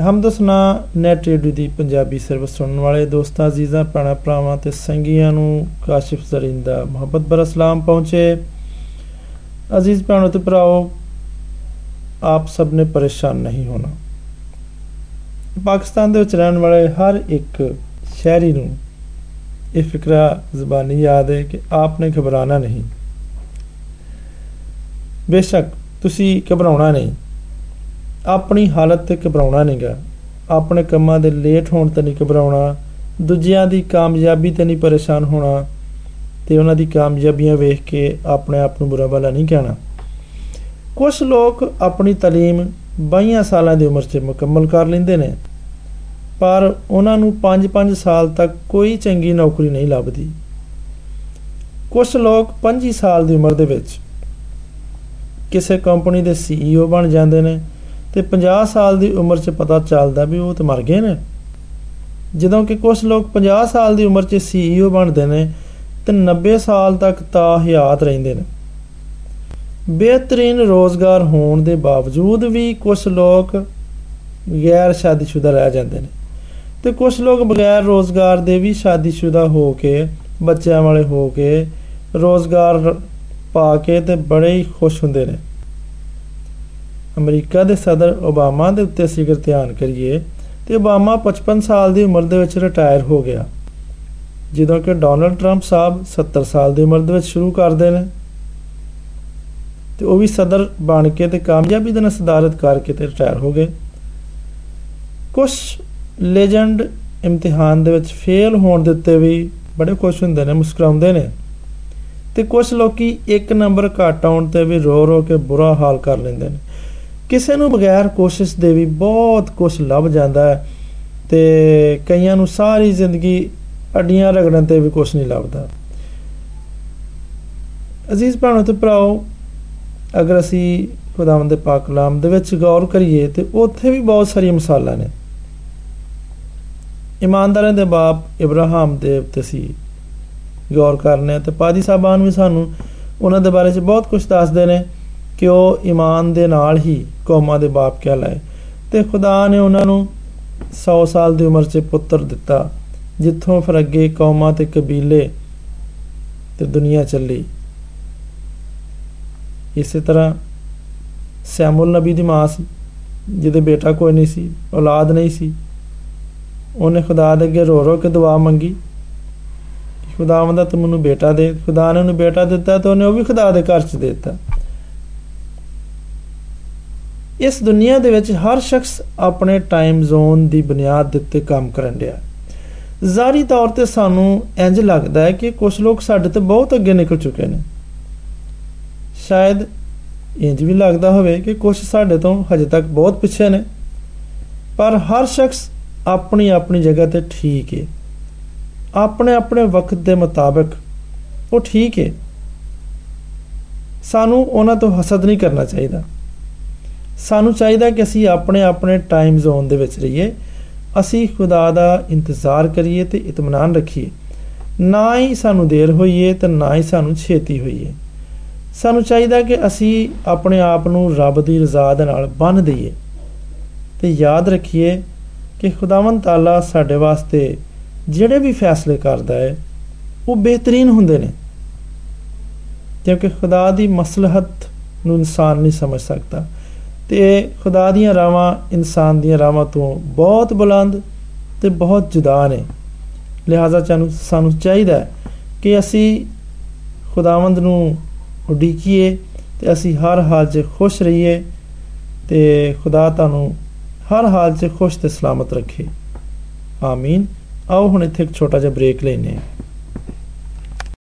ਹਮਦਸਨਾ net radio ਦੀ Punjabi service ਸੁਣਨ ਵਾਲੇ ਦੋਸਤਾਂ, ਅਜ਼ੀਜ਼ਾਂ, ਭੈਣਾਂ, ਭਰਾਵਾਂ ਤੇ ਸੰਗੀਆਂ ਨੂੰ ਕਾਸ਼ਿਫ ਜ਼ਰੀਨ ਦਾ ਮੁਹੱਬਤ ਭਰਾ ਸਲਾਮ ਪਹੁੰਚੇ। ਅਜ਼ੀਜ਼ ਭੈਣੋ ਤੇ ਭਰਾਓ, ਆਪ ਸਭ ਨੇ ਪਰੇਸ਼ਾਨ ਨਹੀਂ ਹੋਣਾ। ਪਾਕਿਸਤਾਨ ਦੇ ਵਿੱਚ ਰਹਿਣ ਵਾਲੇ ਹਰ ਇੱਕ ਸ਼ਹਿਰੀ ਨੂੰ ਇਹ ਫਿਕਰਾ, ਜ਼ਬਾਨੀ ਯਾਦ ਹੈ ਕਿ ਆਪ ਨੇ ਘਬਰਾਣਾ ਨਹੀਂ। ਬੇਸ਼ੱਕ ਤੁਸੀਂ ਘਬਰਾਉਣਾ ਨਹੀਂ। ਆਪਣੀ ਹਾਲਤ ਤੇ ਘਬਰਾਉਣਾ ਨਹੀਂਗਾ ਆਪਣੇ ਕੰਮਾਂ ਦੇ ਲੇਟ ਹੋਣ ਤੇ ਨਹੀਂ ਘਬਰਾਉਣਾ ਦੂਜਿਆਂ ਦੀ ਕਾਮਯਾਬੀ ਤੇ ਨਹੀਂ ਪਰੇਸ਼ਾਨ ਹੋਣਾ ਤੇ ਉਹਨਾਂ ਦੀ ਕਾਮਯਾਬੀਆਂ ਵੇਖ ਕੇ ਆਪਣੇ ਆਪ ਨੂੰ ਬੁਰਾ ਭਲਾ ਨਹੀਂ ਕਹਿਣਾ ਕੁਝ ਲੋਕ ਆਪਣੀ تعلیم 22 ਸਾਲਾਂ ਦੀ ਉਮਰ 'ਚ ਮੁਕੰਮਲ ਕਰ ਲੈਂਦੇ ਨੇ ਪਰ ਉਹਨਾਂ ਨੂੰ 5-5 ਸਾਲ ਤੱਕ ਕੋਈ ਚੰਗੀ ਨੌਕਰੀ ਨਹੀਂ ਲੱਭਦੀ ਕੁਝ ਲੋਕ 25 ਸਾਲ ਦੀ ਉਮਰ ਦੇ ਵਿੱਚ ਕਿਸੇ ਕੰਪਨੀ ਦੇ ਸੀਈਓ ਬਣ ਜਾਂਦੇ ਨੇ ਤੇ 50 ਸਾਲ ਦੀ ਉਮਰ 'ਚ ਪਤਾ ਚੱਲਦਾ ਵੀ ਉਹ ਤਾਂ ਮਰ ਗਏ ਨੇ। ਜਦੋਂ ਕਿ ਕੁਝ ਲੋਕ 50 ਸਾਲ ਦੀ ਉਮਰ 'ਚ ਸੀਈਓ ਬਣਦੇ ਨੇ ਤੇ 90 ਸਾਲ ਤੱਕ ਤਾਂ ਹਯਾਤ ਰਹਿੰਦੇ ਨੇ। ਬਿਹਤਰੀਨ ਰੋਜ਼ਗਾਰ ਹੋਣ ਦੇ ਬਾਵਜੂਦ ਵੀ ਕੁਝ ਲੋਕ ਗੈਰ ਸ਼ਾਦੀशुदा ਰਹਿ ਜਾਂਦੇ ਨੇ ਤੇ ਕੁਝ ਲੋਕ ਬਗੈਰ ਰੋਜ਼ਗਾਰ ਦੇ ਵੀ ਸ਼ਾਦੀशुदा ਹੋ ਕੇ, ਬੱਚਿਆਂ ਵਾਲੇ ਹੋ ਕੇ ਰੋਜ਼ਗਾਰ ਪਾ ਕੇ ਤੇ ਬੜੇ ਹੀ ਖੁਸ਼ ਹੁੰਦੇ ਨੇ। ਅਮਰੀਕਾ ਦੇ ਸਦਰ ਓਬਾਮਾ ਦੇ ਉੱਤੇ ਅਸੀਂ ਅਗਰ ਧਿਆਨ ਕਰੀਏ ਤੇ ਓਬਾਮਾ 55 ਸਾਲ ਦੀ ਉਮਰ ਦੇ ਵਿੱਚ ਰਿਟਾਇਰ ਹੋ ਗਿਆ। ਜਦੋਂ ਕਿ ਡੋਨਲਡ ਟਰੰਪ ਸਾਹਿਬ 70 ਸਾਲ ਦੀ ਉਮਰ ਦੇ ਵਿੱਚ ਸ਼ੁਰੂ ਕਰਦੇ ਨੇ ਤੇ ਉਹ ਵੀ ਸਦਰ ਬਣ ਕੇ ਤੇ ਕਾਮਯਾਬੀ ਦੇ ਨਾਲ ਸਦਾਰਤ ਕਰਕੇ ਤੇ ਰਿਟਾਇਰ ਹੋ ਗਏ। ਕੁਝ ਲੈਜੈਂਡ ਇਮਤਿਹਾਨ ਦੇ ਵਿੱਚ ਫੇਲ ਹੋਣ ਦੇ ਉੱਤੇ ਵੀ ਬੜੇ ਖੁਸ਼ ਹੁੰਦੇ ਨੇ, ਮੁਸਕਰਾਉਂਦੇ ਨੇ ਤੇ ਕੁਝ ਲੋਕੀ ਇੱਕ ਨੰਬਰ ਘੱਟ ਆਉਣ ਤੇ ਵੀ ਰੋ ਰੋ ਕੇ ਬੁਰਾ ਹਾਲ ਕਰ ਲੈਂਦੇ ਨੇ। ਕਿਸੇ ਨੂੰ ਬਗੈਰ ਕੋਸ਼ਿਸ਼ ਦੇ ਵੀ ਬਹੁਤ ਕੁਝ ਲੱਭ ਜਾਂਦਾ ਹੈ ਤੇ ਕਈਆਂ ਨੂੰ ਸਾਰੀ ਜ਼ਿੰਦਗੀ ਅੱਡੀਆਂ ਰਗੜਨ ਤੇ ਵੀ ਕੁਝ ਨਹੀਂ ਲੱਭਦਾ। ਅਜ਼ੀਜ਼ ਭੈਣੋ ਤੇ ਭਰਾਓ, ਅਗਰ ਅਸੀਂ ਖੁਦਾਵੰਦ ਦੇ ਪਾਕ ਕਲਾਮ ਦੇ ਵਿੱਚ ਗੌਰ ਕਰੀਏ ਤੇ ਉੱਥੇ ਵੀ ਬਹੁਤ ਸਾਰੀਆਂ ਮਿਸਾਲਾਂ ਨੇ। ਇਮਾਨਦਾਰਾਂ ਦੇ ਬਾਪ ਇਬਰਾਹਿਮ ਦੇ ਉੱਤੇ ਸੀ। ਗੌਰ ਕਰਨੇ ਤੇ ਪਾਦੀ ਸਾਹਿਬਾਨ ਵੀ ਸਾਨੂੰ ਉਹਨਾਂ ਦੇ ਬਾਰੇ 'ਚ ਬਹੁਤ ਕੁਝ ਦੱਸਦੇ ਨੇ। ਕਿ ਉਹ ਈਮਾਨ ਦੇ ਨਾਲ ਹੀ ਕੌਮਾਂ ਦੇ ਬਾਪ ਕਹਿਲਾਏ ਤੇ ਖੁਦਾ ਨੇ ਉਹਨਾਂ ਨੂੰ 100 ਸਾਲ ਦੀ ਉਮਰ 'ਚ ਪੁੱਤਰ ਦਿੱਤਾ, ਜਿੱਥੋਂ ਫਿਰ ਅੱਗੇ ਕੌਮਾਂ ਤੇ ਕਬੀਲੇ ਤੇ ਦੁਨੀਆ ਚੱਲੀ। ਇਸੇ ਤਰ੍ਹਾਂ ਸੈਮੂਲ ਨਬੀ ਦੀ ਮਾਂ ਸੀ, ਜਿਹਦੇ ਬੇਟਾ ਕੋਈ ਨਹੀਂ ਸੀ, ਔਲਾਦ ਨਹੀਂ ਸੀ। ਉਹਨੇ ਖੁਦਾ ਦੇ ਅੱਗੇ ਰੋ ਰੋ ਕੇ ਦੁਆ ਮੰਗੀ ਖੁਦਾਵੰਦ ਤੂੰ ਮੈਨੂੰ ਬੇਟਾ ਦੇ। ਖੁਦਾ ਨੇ ਉਹਨੂੰ ਬੇਟਾ ਦਿੱਤਾ ਤਾਂ ਉਹਨੇ ਉਹ ਵੀ ਖੁਦਾ ਦੇ ਘਰ 'ਚ ਦਿੱਤਾ। ਇਸ ਦੁਨੀਆ ਦੇ ਵਿੱਚ ਹਰ ਸ਼ਖਸ ਆਪਣੇ ਟਾਈਮ ਜ਼ੋਨ ਦੀ ਬੁਨਿਆਦ ਦੇ ਉੱਤੇ ਕੰਮ ਕਰਨ ਰਿਹਾ ਜ਼ਾਰੀ ਤੌਰ ਤੇ ਸਾਨੂੰ ਇੰਜ ਲੱਗਦਾ ਹੈ ਕਿ ਕੁਝ ਲੋਕ ਸਾਡੇ ਤੋਂ ਬਹੁਤ ਅੱਗੇ ਨਿਕਲ ਚੁੱਕੇ ਨੇ। ਸ਼ਾਇਦ ਇੰਜ ਵੀ ਲੱਗਦਾ ਹੋਵੇ ਕਿ ਕੁਝ ਸਾਡੇ ਤੋਂ ਹਜੇ ਤੱਕ ਬਹੁਤ ਪਿੱਛੇ ਨੇ। ਪਰ ਹਰ ਸ਼ਖਸ ਆਪਣੀ ਆਪਣੀ ਜਗ੍ਹਾ ਤੇ ਠੀਕ ਹੈ ਆਪਣੇ ਆਪਣੇ ਵਕਤ ਦੇ ਮੁਤਾਬਕ ਉਹ ਠੀਕ ਹੈ ਸਾਨੂੰ ਉਹਨਾਂ ਤੋਂ ਹਸਦ ਨਹੀਂ ਕਰਨਾ ਚਾਹੀਦਾ। ਸਾਨੂੰ ਚਾਹੀਦਾ ਕਿ ਅਸੀਂ ਆਪਣੇ ਆਪਣੇ ਟਾਈਮ ਜ਼ੋਨ ਦੇ ਵਿੱਚ ਰਹੀਏ। ਅਸੀਂ ਖੁਦਾ ਦਾ ਇੰਤਜ਼ਾਰ ਕਰੀਏ ਤੇ ਇਤਮਾਨਾਨ ਰੱਖੀਏ। ਨਾ ਹੀ ਸਾਨੂੰ ਦੇਰ ਹੋਈਏ ਤੇ ਨਾ ਹੀ ਸਾਨੂੰ ਛੇਤੀ ਹੋਈਏ। ਸਾਨੂੰ ਚਾਹੀਦਾ ਕਿ ਅਸੀਂ ਆਪਣੇ ਆਪ ਨੂੰ ਰੱਬ ਦੀ ਰਜ਼ਾ ਦੇ ਨਾਲ ਬੰਨ ਦਈਏ ਤੇ ਯਾਦ ਰੱਖੀਏ ਕਿ ਖੁਦਾਵੰਦ ਤਾਲਾ ਸਾਡੇ ਵਾਸਤੇ ਜਿਹੜੇ ਵੀ ਫੈਸਲੇ ਕਰਦਾ ਹੈ, ਉਹ ਬਿਹਤਰੀਨ ਹੁੰਦੇ ਨੇ। ਕਿਉਂਕਿ ਖੁਦਾ ਦੀ ਮਸਲਹਤ ਨੂੰ ਇਨਸਾਨ ਨਹੀਂ ਸਮਝ ਸਕਦਾ। ਤੇ ਖੁਦਾ ਦੀਆਂ ਰਾਵਾਂ ਇਨਸਾਨ ਦੀਆਂ ਰਾਵਾਂ ਤੋਂ ਬਹੁਤ ਬੁਲੰਦ ਤੇ ਬਹੁਤ ਜੁਦਾ ਨੇ। ਲਿਹਾਜ਼ਾ ਚਾਨੂੰ ਸਾਨੂੰ ਚਾਹੀਦਾ ਹੈ ਕਿ ਅਸੀਂ ਖੁਦਾਵੰਦ ਨੂੰ ਉਡੀਕੀਏ ਤੇ ਅਸੀਂ ਹਰ ਹਾਲ 'ਚ ਖੁਸ਼ ਰਹੀਏ ਤੇ ਖੁਦਾ ਤੁਹਾਨੂੰ ਹਰ ਹਾਲ 'ਚ ਖੁਸ਼ ਤੇ ਸਲਾਮਤ ਰੱਖੇ। ਆਮੀਨ। ਆਓ ਹੁਣ ਇੱਥੇ ਇੱਕ ਛੋਟਾ ਜਿਹਾ ਬ੍ਰੇਕ ਲੈਨੇ ਆ